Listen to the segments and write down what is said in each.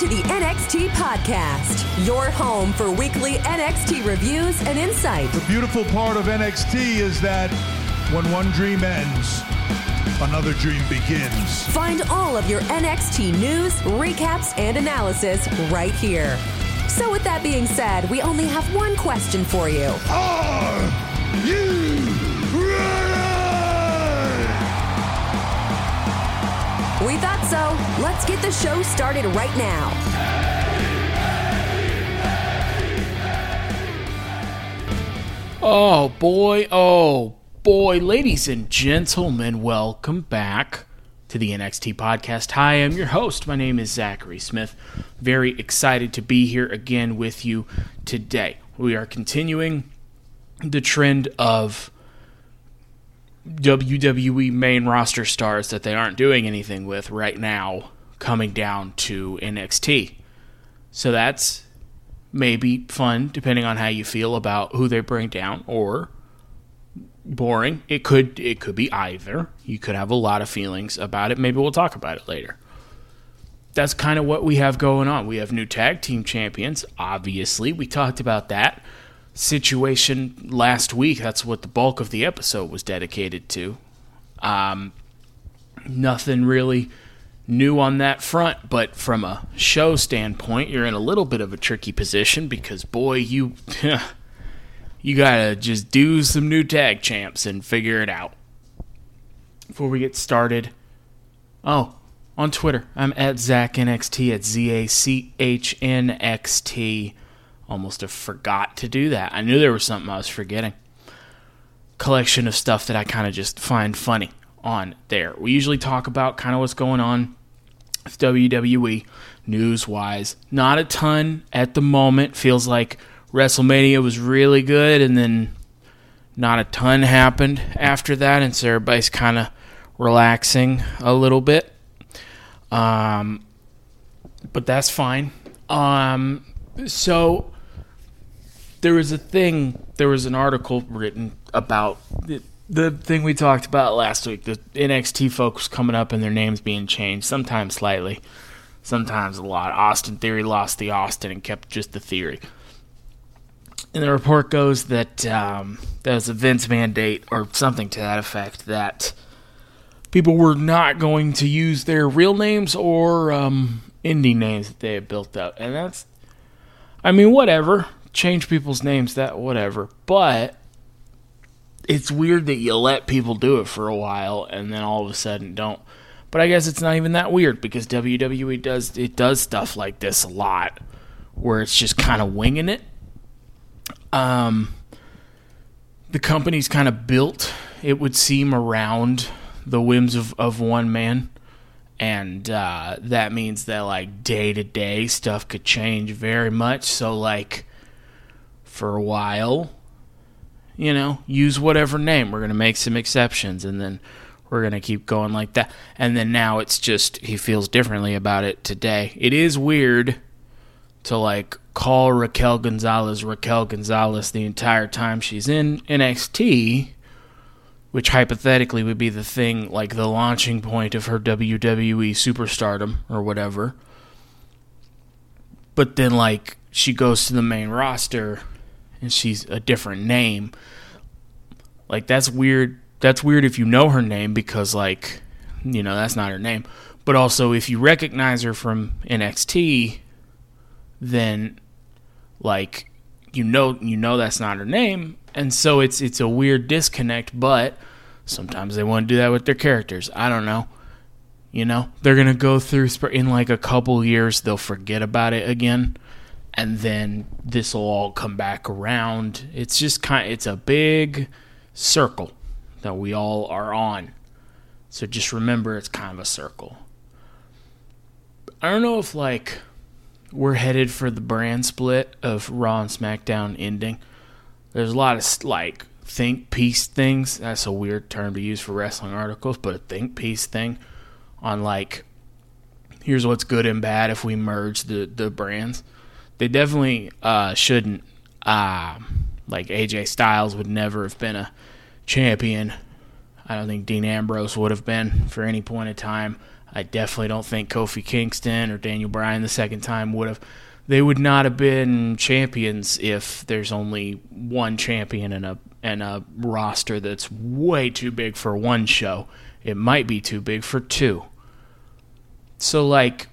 to the NXT Podcast, your home for weekly NXT reviews and insight. The beautiful part of NXT is that when one dream ends, another dream begins. Find all of your NXT news, recaps, and analysis right here. So, with that being said, we only have one question for you. Are you so. Let's get the show started right now. Oh boy, oh boy, ladies and gentlemen, welcome back to the NXT podcast. Hi, I'm your host. My name is Zachary Smith. Very excited to be here again with you today. We are continuing the trend of WWE main roster stars that they aren't doing anything with right now coming down to NXT. So that's maybe fun depending on how you feel about who they bring down or boring. It could it could be either. You could have a lot of feelings about it. Maybe we'll talk about it later. That's kind of what we have going on. We have new tag team champions, obviously. We talked about that situation last week. That's what the bulk of the episode was dedicated to. Um, nothing really new on that front, but from a show standpoint, you're in a little bit of a tricky position because boy, you you gotta just do some new tag champs and figure it out. Before we get started, oh, on Twitter, I'm at ZachNXT at Z A C H N X T. Almost have forgot to do that. I knew there was something I was forgetting. Collection of stuff that I kind of just find funny on there. We usually talk about kind of what's going on with WWE news wise. Not a ton at the moment. Feels like WrestleMania was really good and then not a ton happened after that. And so everybody's kind of relaxing a little bit. Um, but that's fine. Um, so there was a thing, there was an article written about the, the thing we talked about last week. The NXT folks coming up and their names being changed, sometimes slightly, sometimes a lot. Austin Theory lost the Austin and kept just the Theory. And the report goes that um, there was a Vince mandate or something to that effect that people were not going to use their real names or um, indie names that they had built up. And that's, I mean, whatever. Change people's names, that whatever. But it's weird that you let people do it for a while and then all of a sudden don't. But I guess it's not even that weird because WWE does it does stuff like this a lot where it's just kind of winging it. Um the company's kind of built, it would seem, around the whims of, of one man. And uh, that means that, like, day to day stuff could change very much. So, like, for a while, you know, use whatever name. We're going to make some exceptions. And then we're going to keep going like that. And then now it's just, he feels differently about it today. It is weird to, like, call Raquel Gonzalez Raquel Gonzalez the entire time she's in NXT, which hypothetically would be the thing, like the launching point of her WWE superstardom or whatever. But then, like, she goes to the main roster and she's a different name. Like, that's weird. That's weird if you know her name because, like, you know, that's not her name. But also, if you recognize her from NXT, then like you know you know that's not her name and so it's it's a weird disconnect but sometimes they want to do that with their characters i don't know you know they're gonna go through in like a couple years they'll forget about it again and then this will all come back around it's just kind of, it's a big circle that we all are on so just remember it's kind of a circle i don't know if like we're headed for the brand split of Raw and SmackDown ending. There's a lot of like think piece things. That's a weird term to use for wrestling articles, but a think piece thing on like here's what's good and bad if we merge the the brands. They definitely uh, shouldn't. Uh, like AJ Styles would never have been a champion. I don't think Dean Ambrose would have been for any point in time. I definitely don't think Kofi Kingston or Daniel Bryan the second time would have. They would not have been champions if there's only one champion and a and a roster that's way too big for one show. It might be too big for two. So like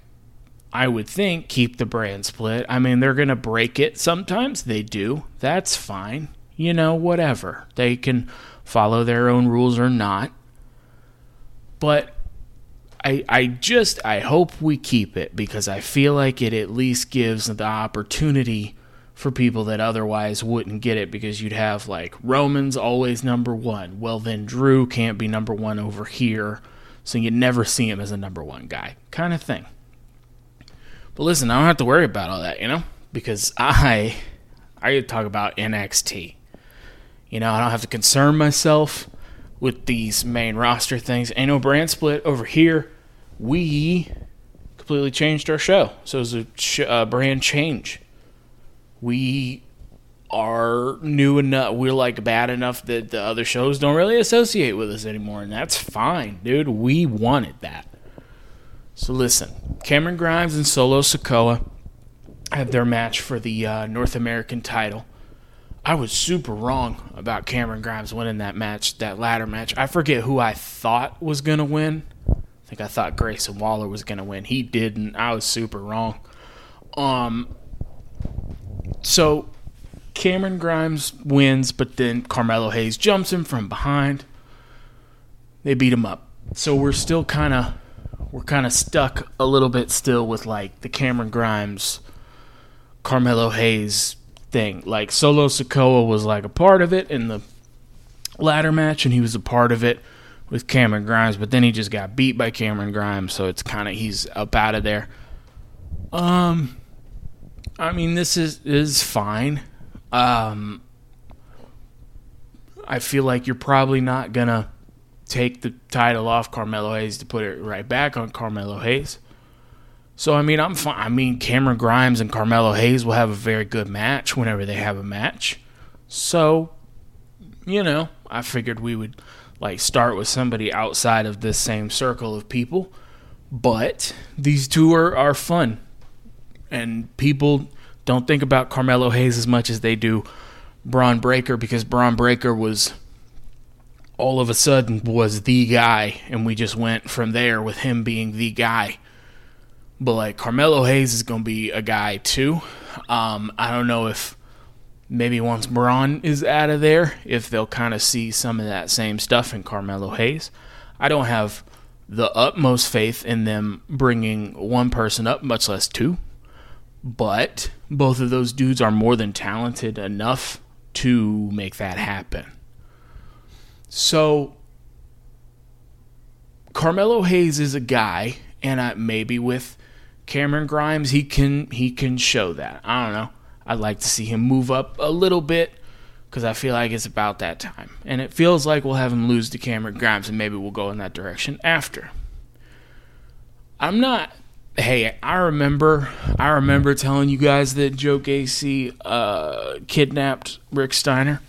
I would think keep the brand split. I mean, they're going to break it sometimes. They do. That's fine. You know, whatever. They can follow their own rules or not. But I I just I hope we keep it because I feel like it at least gives the opportunity for people that otherwise wouldn't get it because you'd have like Roman's always number 1. Well, then Drew can't be number 1 over here. So you never see him as a number 1 guy. Kind of thing. But listen, I don't have to worry about all that, you know? Because I I talk about NXT. You know, I don't have to concern myself with these main roster things. Ain't no brand split over here. We completely changed our show, so it's a sh- uh, brand change. We are new enough. We're like bad enough that the other shows don't really associate with us anymore, and that's fine, dude. We wanted that. So listen, Cameron Grimes and Solo Sikoa have their match for the uh, North American title. I was super wrong about Cameron Grimes winning that match, that ladder match. I forget who I thought was going to win. I think I thought Grayson Waller was going to win. He didn't. I was super wrong. Um so Cameron Grimes wins, but then Carmelo Hayes jumps him from behind. They beat him up. So we're still kind of we're kind of stuck a little bit still with like the Cameron Grimes Carmelo Hayes thing. Like Solo Sikoa was like a part of it in the ladder match, and he was a part of it with Cameron Grimes, but then he just got beat by Cameron Grimes, so it's kind of he's up out of there. Um, I mean, this is is fine. Um, I feel like you're probably not gonna take the title off Carmelo Hayes to put it right back on Carmelo Hayes. So I mean, I'm fine. I mean, Cameron Grimes and Carmelo Hayes will have a very good match whenever they have a match. So, you know, I figured we would like start with somebody outside of this same circle of people. But these two are, are fun. And people don't think about Carmelo Hayes as much as they do Bron Breakker because Bron Breakker was all of a sudden was the guy and we just went from there with him being the guy but like Carmelo Hayes is going to be a guy too. Um, I don't know if maybe once Bron is out of there, if they'll kind of see some of that same stuff in Carmelo Hayes. I don't have the utmost faith in them bringing one person up, much less two. But both of those dudes are more than talented enough to make that happen. So, Carmelo Hayes is a guy, and I, maybe with Cameron Grimes, he can he can show that. I don't know. I'd like to see him move up a little bit because I feel like it's about that time. And it feels like we'll have him lose to Cameron Grimes, and maybe we'll go in that direction after. I'm not. Hey, I remember. I remember telling you guys that Joe Gacy uh, kidnapped Rick Steiner.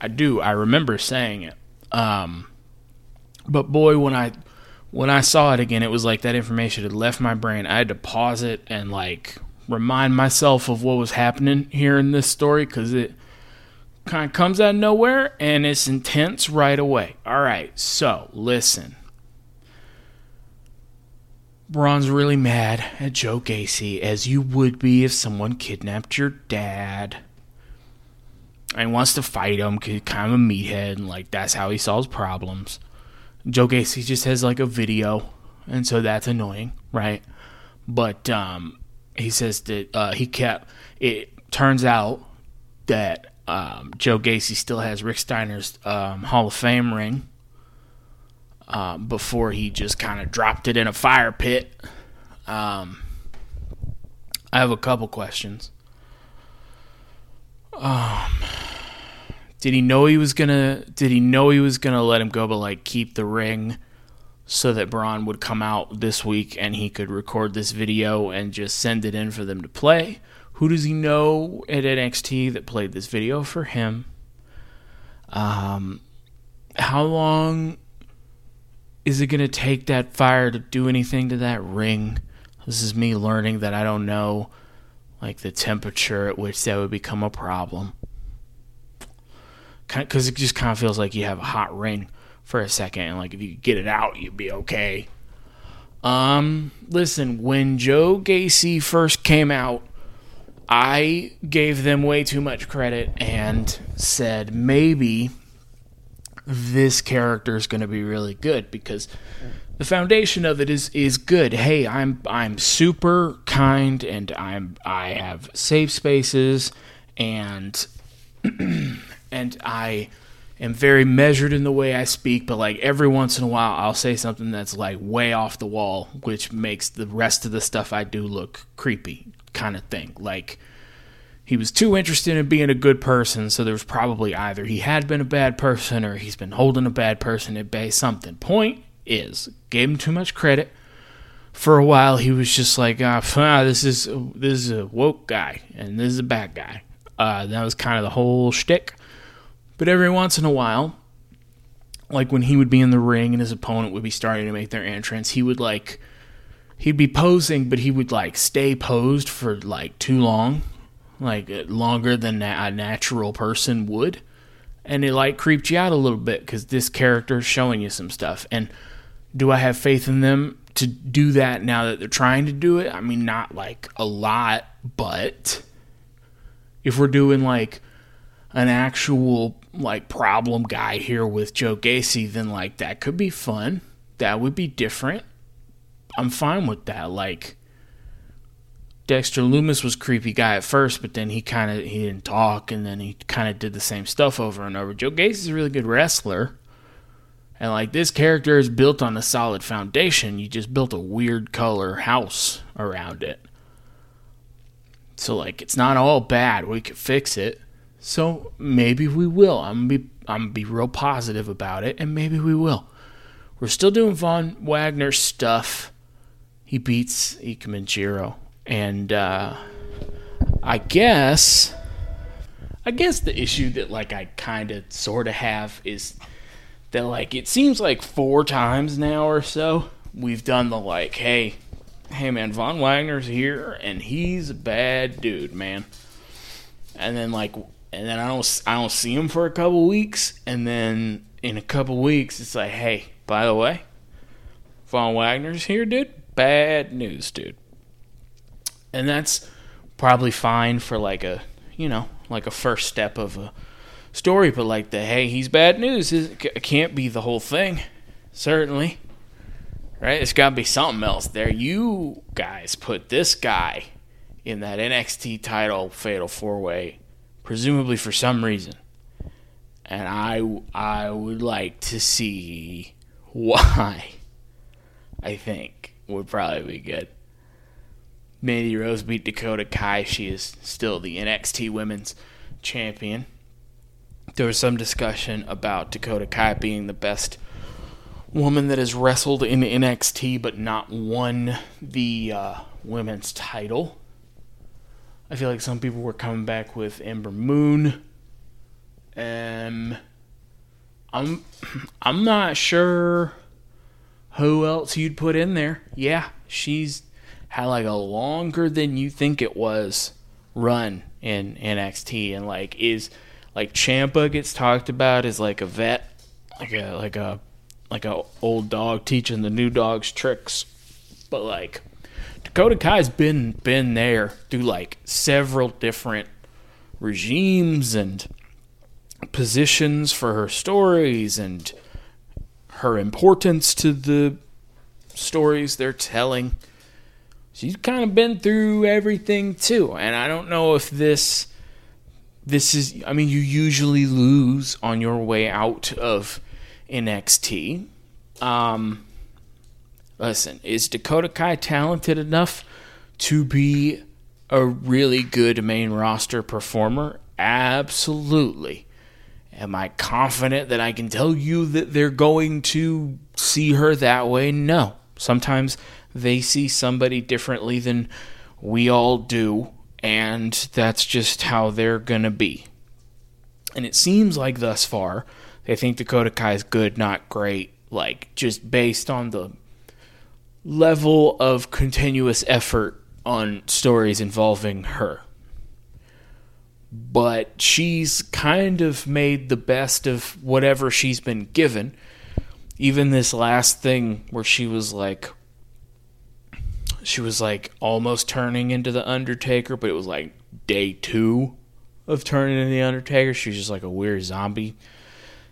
I do. I remember saying it. Um, but boy, when I when I saw it again, it was like that information had left my brain. I had to pause it and like remind myself of what was happening here in this story because it kind of comes out of nowhere and it's intense right away. All right, so listen. Bron's really mad at Joe Gacy, as you would be if someone kidnapped your dad. And wants to fight him, cuz kind of a meathead, and like that's how he solves problems. Joe Gacy just has like a video, and so that's annoying, right? But um, he says that uh, he kept. It turns out that um, Joe Gacy still has Rick Steiner's um, Hall of Fame ring. Um, before he just kind of dropped it in a fire pit. Um, I have a couple questions. Um, did he know he was gonna? Did he know he was gonna let him go, but like keep the ring, so that Bron would come out this week and he could record this video and just send it in for them to play? Who does he know at NXT that played this video for him? Um, how long is it to take that fire to do anything to that ring? This is me learning that I don't know like the temperature at which that would become a problem. Because it just kind of feels like you have a hot ring for a second, and like if you get it out, you'd be okay. Um, listen, when Joe Gacy first came out, I gave them way too much credit and said maybe this character is going to be really good because the foundation of it is is good. Hey, I'm I'm super kind and I'm I have safe spaces and and I am very measured in the way I speak, but like every once in a while I'll say something that's like way off the wall, which makes the rest of the stuff I do look creepy kind of thing. Like he was too interested in being a good person, so there was probably either he had been a bad person or he's been holding a bad person at bay something. Point is, gave him too much credit. For a while, he was just like, ah, this is this is a woke guy and this is a bad guy. Uh, that was kind of the whole shtick. But every once in a while, like when he would be in the ring and his opponent would be starting to make their entrance, he would like he'd be posing, but he would like stay posed for like too long, like uh, longer than a natural person would, and it like creeped you out a little bit because this character is showing you some stuff. And do I have faith in them to do that now that they're trying to do it? I mean, not like a lot, but if we're doing like an actual like problem guy here with Joe Gacy, then like that could be fun. That would be different. I'm fine with that. Like Dexter Lumis was creepy guy at first, but then he kind of he didn't talk, and then he kind of did the same stuff over and over. Joe Gacy's a really good wrestler, and like this character is built on a solid foundation. You just built a weird color house around it. So like it's not all bad. We could fix it. So maybe we will. I'm gonna be I'm gonna be real positive about it, and maybe we will. We're still doing Von Wagner stuff. He beats Ikemen Jiro, and uh, I guess I guess the issue that like I kind of sort of have is that like it seems like four times now or so we've done the like, hey, hey man, Von Wagner's here and he's a bad dude, man. And then like and then I don't I don't see him for a couple weeks, and then in a couple weeks it's like, hey, by the way, Von Wagner's here, dude. Bad news, dude. And that's probably fine for like a you know like a first step of a story, but like the hey, he's bad news it can't be the whole thing, certainly. Right? It's got to be something else there. You guys put this guy in that NXT title fatal four way presumably for some reason. And I, I would like to see why. I think would probably be good. Mandy Rose beat Dakota Kai. She is still the NXT Women's Champion. There was some discussion about Dakota Kai being the best woman that has wrestled in NXT but not won the uh, women's title. I feel like some people were coming back with Ember Moon. Um, I'm I'm not sure who else you'd put in there. Yeah, she's had like a longer than you think it was run in NXT, and like is like Champa gets talked about as like a vet, like a like a like a old dog teaching the new dogs tricks, but like Dakota Kai's been been there through like several different regimes and positions for her stories and her importance to the stories they're telling. She's kind of been through everything too, and I don't know if this this is I mean you usually lose on your way out of NXT. Um listen, is Dakota Kai talented enough to be a really good main roster performer? Absolutely. Am I confident that I can tell you that they're going to see her that way? No. Sometimes they see somebody differently than we all do, and that's just how they're going to be. And it seems like thus far, they think Dakota Kai is good, not great, like just based on the level of continuous effort on stories involving her. But she's kind of made the best of whatever she's been given. Even this last thing where she was like, she was like almost turning into the Undertaker, but it was like day two of turning into the Undertaker. She was just like a weird zombie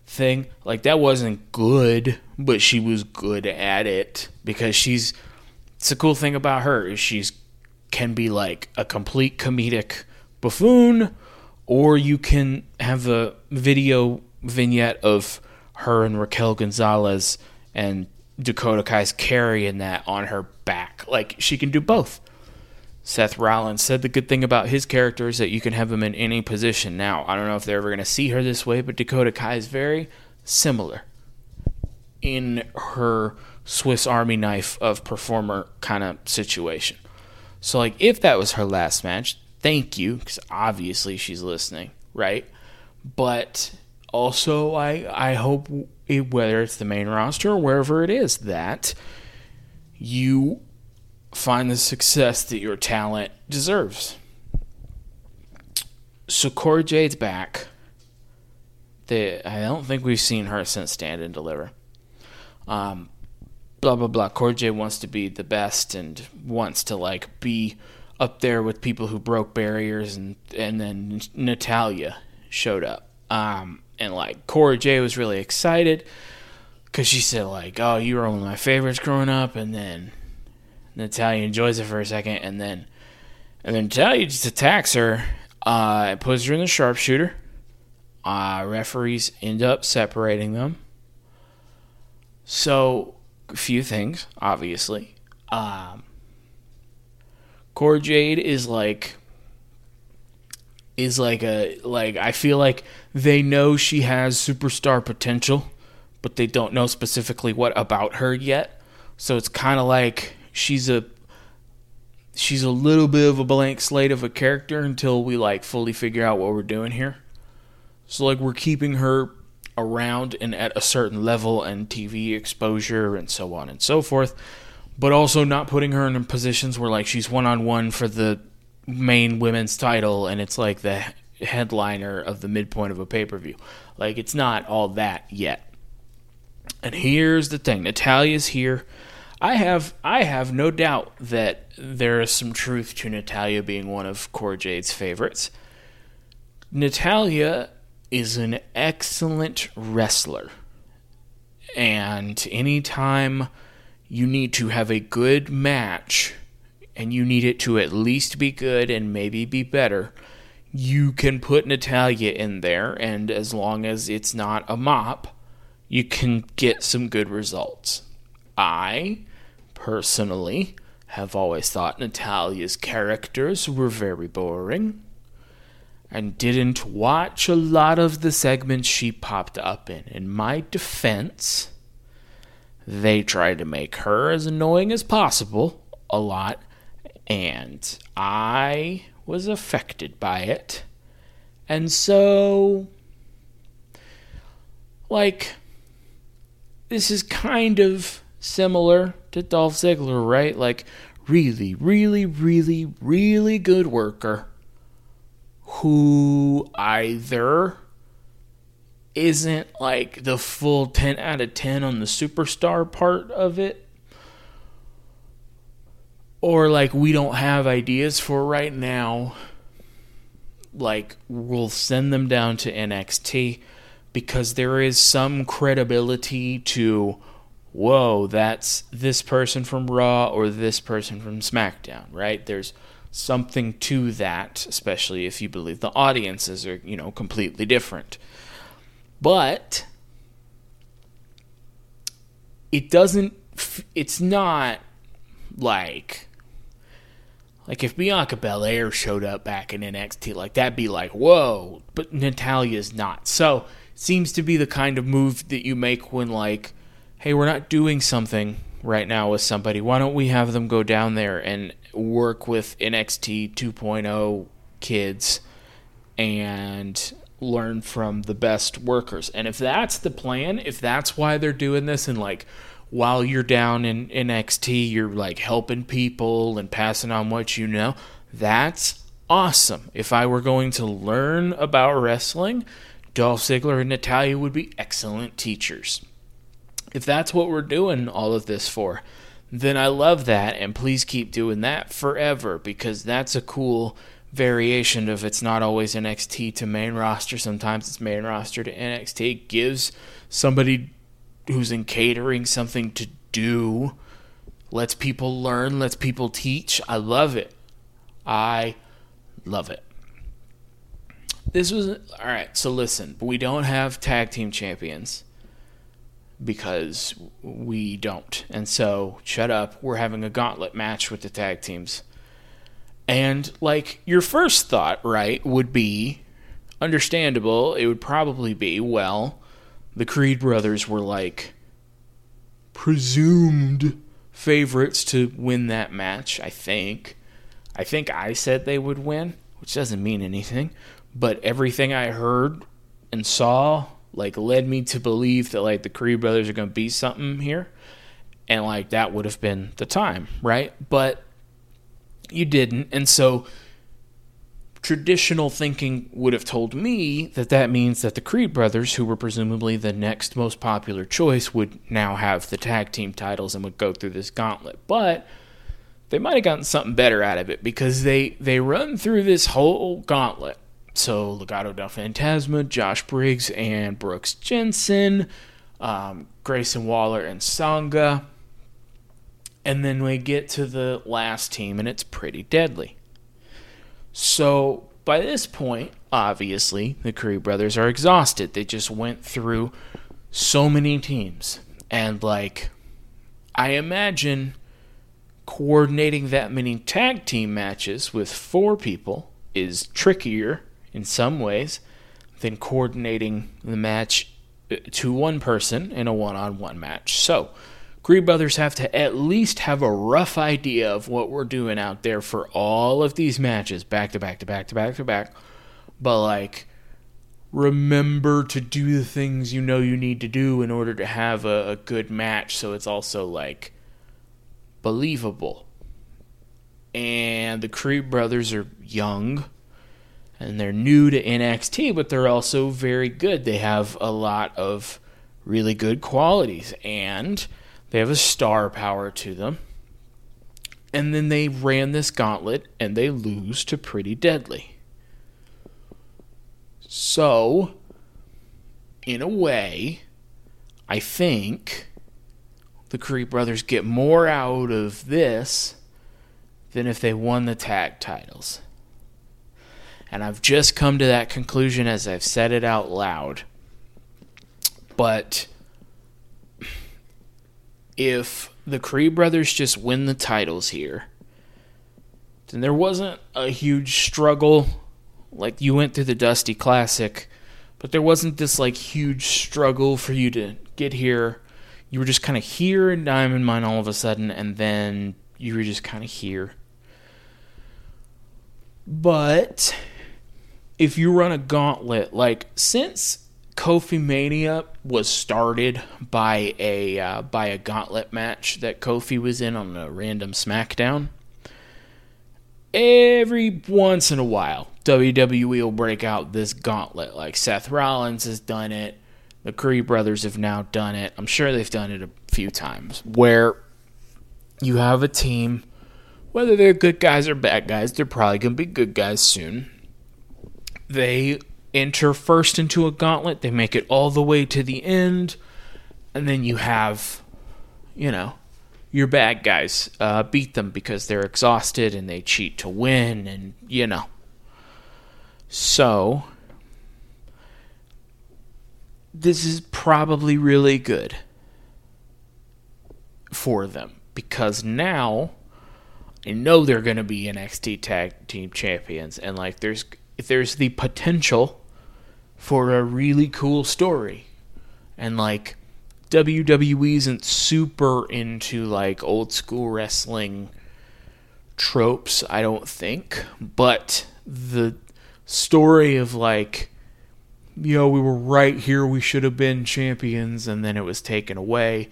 thing. Like that wasn't good, but she was good at it because she's. It's a cool thing about her is she's can be like a complete comedic buffoon, or you can have a video vignette of her and Raquel Gonzalez and Dakota Kai's carrying that on her back. Like she can do both. Seth Rollins said the good thing about his character is that you can have him in any position. Now, I don't know if they're ever going to see her this way, but Dakota Kai is very similar in her Swiss Army knife of performer kind of situation. So, like, if that was her last match, thank you, because obviously she's listening, right? But also, I I hope it, whether it's the main roster or wherever it is that you find the success that your talent deserves. So Cora Jade's back. I don't think we've seen her since Stand and Deliver. Um, blah blah blah. Cora Jade wants to be the best and wants to like be up there with people who broke barriers, and and then Natalya showed up. Um, and like Cora Jade was really excited because she said like, "Oh, you were one of my favorites growing up," and then Natalya enjoys it for a second, and then and then Natalya just attacks her, uh, puts her in the sharpshooter. Uh, referees end up separating them. So, a few things, obviously. Um, Cora Jade is like is like a like I feel like they know she has superstar potential, but they don't know specifically what about her yet. So it's kind of like she's a she's a little bit of a blank slate of a character until we like fully figure out what we're doing here. So like we're keeping her around and at a certain level and TV exposure and so on and so forth, but also not putting her in positions where like she's one on one for the main women's title and it's like the headliner of the midpoint of a pay per view. Like it's not all that yet. And here's the thing: Natalya's here. I have I have no doubt that there is some truth to Natalya being one of Cora Jade's favorites. Natalya is an excellent wrestler. And anytime you need to have a good match and you need it to at least be good and maybe be better, you can put Natalya in there and as long as it's not a mop, you can get some good results. I personally have always thought Natalya's characters were very boring and didn't watch a lot of the segments she popped up in. In my defense, they tried to make her as annoying as possible a lot, and I was affected by it. And so, like, this is kind of similar to Dolph Ziggler, right? Like, really, really, really, really good worker who either isn't like the full 10 out of 10 on the superstar part of it or like we don't have ideas for right now like we'll send them down to NXT because there is some credibility to whoa that's this person from Raw or this person from SmackDown right there's something to that, especially if you believe the audiences are, you know, completely different. But it doesn't it's not like like if Bianca Belair showed up back in NXT, like that'd be like, whoa, but Natalya's not. So seems to be the kind of move that you make when like, hey, we're not doing something right now with somebody. Why don't we have them go down there and work with NXT 2.0 kids and learn from the best workers. And if that's the plan, if that's why they're doing this, and like while you're down in NXT, you're like helping people and passing on what you know, that's awesome. If I were going to learn about wrestling, Dolph Ziggler and Natalya would be excellent teachers. If that's what we're doing all of this for, then I love that, and please keep doing that forever because that's a cool variation of it's not always NXT to main roster. Sometimes it's main roster to NXT. It gives somebody who's in catering something to do, lets people learn, lets people teach. I love it. I love it. This was all right. So listen, we don't have tag team champions because we don't. And so, shut up. We're having a gauntlet match with the tag teams. And, like, your first thought, right, would be understandable. It would probably be, well, the Creed brothers were, like, presumed favorites to win that match, I think. I think I said they would win, which doesn't mean anything. But everything I heard and saw like led me to believe that like the Creed brothers are going to be something here, and like that would have been the time, right? But you didn't, and so traditional thinking would have told me that that means that the Creed brothers, who were presumably the next most popular choice, would now have the tag team titles and would go through this gauntlet. But they might have gotten something better out of it because they they run through this whole gauntlet so Legado del Fantasma, Josh Briggs, and Brooks Jensen, um, Grayson Waller, and Sanga. And then we get to the last team, and it's pretty deadly. So by this point, obviously, the Creed brothers are exhausted. They just went through so many teams. And, like, I imagine coordinating that many tag team matches with four people is trickier in some ways than coordinating the match uh, to one person in a one on one match. So, Creed Brothers have to at least have a rough idea of what we're doing out there for all of these matches, back to back to back to back to back. But, like, remember to do the things you know you need to do in order to have a, a good match so it's also, like, believable. And the Creed Brothers are young and they're new to NXT, but they're also very good. They have a lot of really good qualities and they have a star power to them. And then they ran this gauntlet and they lose to Pretty Deadly. So, in a way, I think the Creed brothers get more out of this than if they won the tag titles. And I've just come to that conclusion as I've said it out loud. But if the Creed brothers just win the titles here, then there wasn't a huge struggle. Like you went through the Dusty Classic, but there wasn't this like huge struggle for you to get here. You were just kind of here in Diamond Mine all of a sudden, and then you were just kind of here. But if you run a gauntlet, like since Kofi Mania was started by a uh, by a gauntlet match that Kofi was in on a random SmackDown. Every once in a while, WWE will break out this gauntlet. Like Seth Rollins has done it, the Creed brothers have now done it. I'm sure they've done it a few times where you have a team, whether they're good guys or bad guys, they're probably going to be good guys soon they enter first into a gauntlet, they make it all the way to the end, and then you have, you know, your bad guys uh, beat them because they're exhausted and they cheat to win, and you know. So, this is probably really good for them because now I know they're going to be NXT Tag Team Champions, and like there's if there's the potential for a really cool story. And like WWE isn't super into like old school wrestling tropes, I don't think, but the story of like you know, we were right here, we should have been champions, and then it was taken away.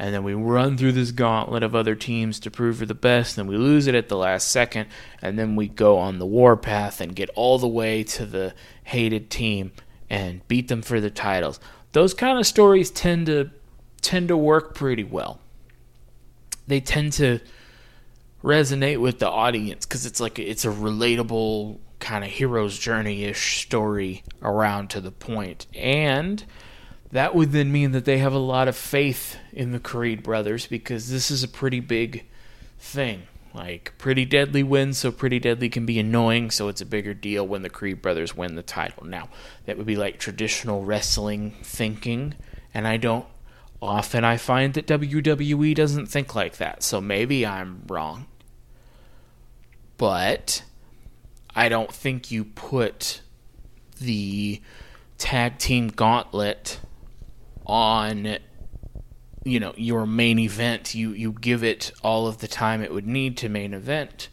And then we run through this gauntlet of other teams to prove we're the best, and we lose it at the last second, and then we go on the warpath and get all the way to the hated team and beat them for the titles. Those kind of stories tend to tend to work pretty well. They tend to resonate with the audience because it's like it's a relatable kind of hero's journey ish story around to the point. And that would then mean that they have a lot of faith in the Creed brothers because this is a pretty big thing. Like, Pretty Deadly wins, so Pretty Deadly can be annoying, so it's a bigger deal when the Creed brothers win the title. Now, that would be like traditional wrestling thinking, and I don't often I find that WWE doesn't think like that, so maybe I'm wrong. But I don't think you put the tag team gauntlet on you know your main event. You you give it all of the time it would need to main event.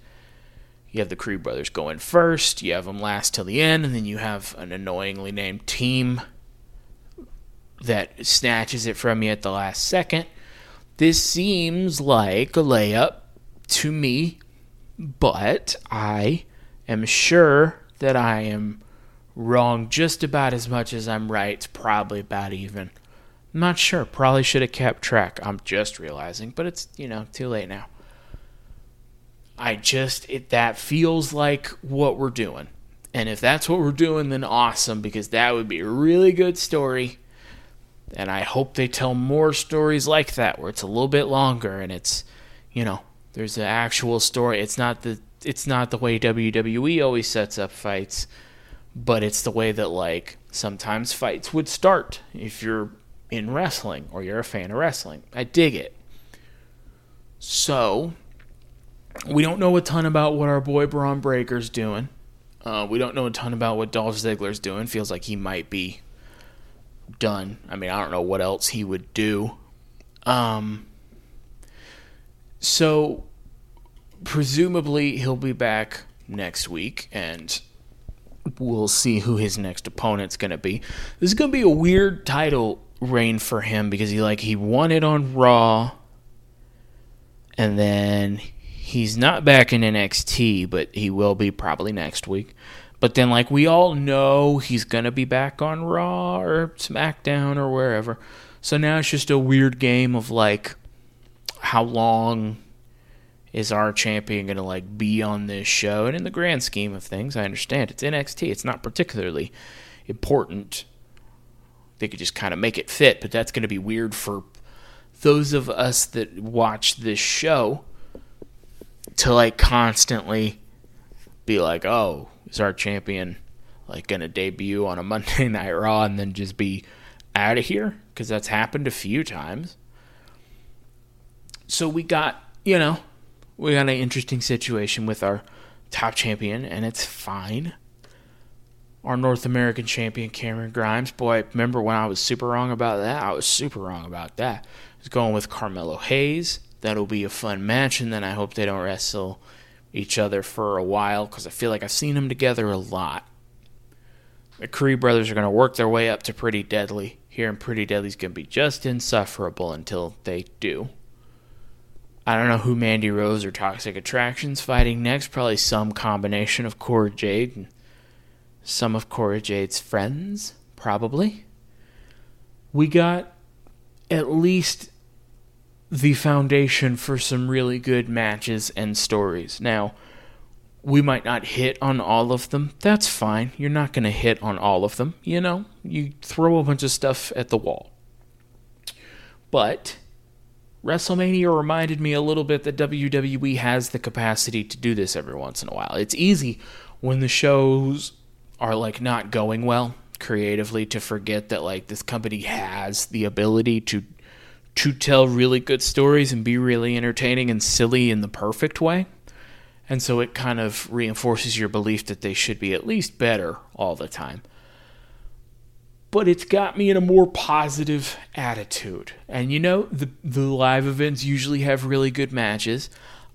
You have the creed brothers going first. You have them last till the end. And then you have an annoyingly named team that snatches it from you at the last second. This seems like a layup to me but i am sure that i am wrong just about as much as i'm right it's probably about even I'm not sure. Probably should have kept track. I'm just realizing, but it's, you know, too late now. I just it that feels like what we're doing. And if that's what we're doing, then awesome because that would be a really good story. And I hope they tell more stories like that where it's a little bit longer and it's, you know, there's an actual story. It's not the it's not the way WWE always sets up fights, but it's the way that like sometimes fights would start if you're in wrestling or you're a fan of wrestling. I dig it. So, we don't know a ton about what our boy Bron Breakker's doing. Uh, we don't know a ton about what Dolph Ziggler's doing. Feels like he might be done. I mean, I don't know what else he would do. Um, so, presumably, he'll be back next week, and we'll see who his next opponent's going to be. This is going to be a weird title reign for him because he like he won it on Raw, and then he's not back in NXT, but he will be probably next week. But then like we all know he's gonna be back on Raw or SmackDown or wherever. So now it's just a weird game of like how long is our champion going to like be on this show and in the grand scheme of things i understand it's nxt it's not particularly important they could just kind of make it fit, but that's going to be weird for those of us that watch this show to like constantly be like, "Oh, is our champion like going to debut on a Monday Night Raw and then just be out of here?" Because that's happened a few times. So we got, you know, we got an interesting situation with our top champion, and it's fine our North American champion Cameron Grimes. Boy, remember when I was super wrong about that? I was super wrong about that. I going with Carmelo Hayes. That'll be a fun match, and then I hope they don't wrestle each other for a while because I feel like I've seen them together a lot. The Creed brothers are going to work their way up to Pretty Deadly here, and Pretty Deadly's going to be just insufferable until they do. I don't know who Mandy Rose or Toxic Attraction's fighting next. Probably some combination of Cora Jade and some of Cora Jade's friends, probably. We got at least the foundation for some really good matches and stories. Now, we might not hit on all of them. That's fine. You're not going to hit on all of them. You know, you throw a bunch of stuff at the wall. But WrestleMania reminded me a little bit that WWE has the capacity to do this every once in a while. It's easy when the shows are like not going well creatively to forget that like this company has the ability to to tell really good stories and be really entertaining and silly in the perfect way. And so it kind of reinforces your belief that they should be at least better all the time. But it's got me in a more positive attitude. And you know, the the live events usually have really good matches.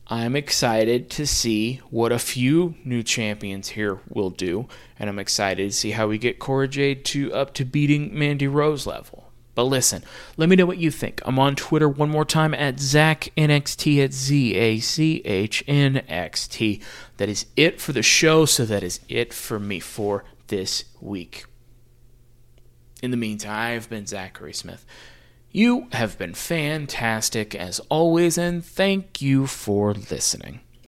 I'm excited to see what a few new champions here will do, and I'm excited to see how we get Cora Jade to up to beating Mandy Rose level. But listen, let me know what you think. I'm on Twitter one more time at ZachNXT at Z A C H N X T. That is it for the show, so that is it for me for this week. In the meantime, I've been Zachary Smith. You have been fantastic as always, and thank you for listening.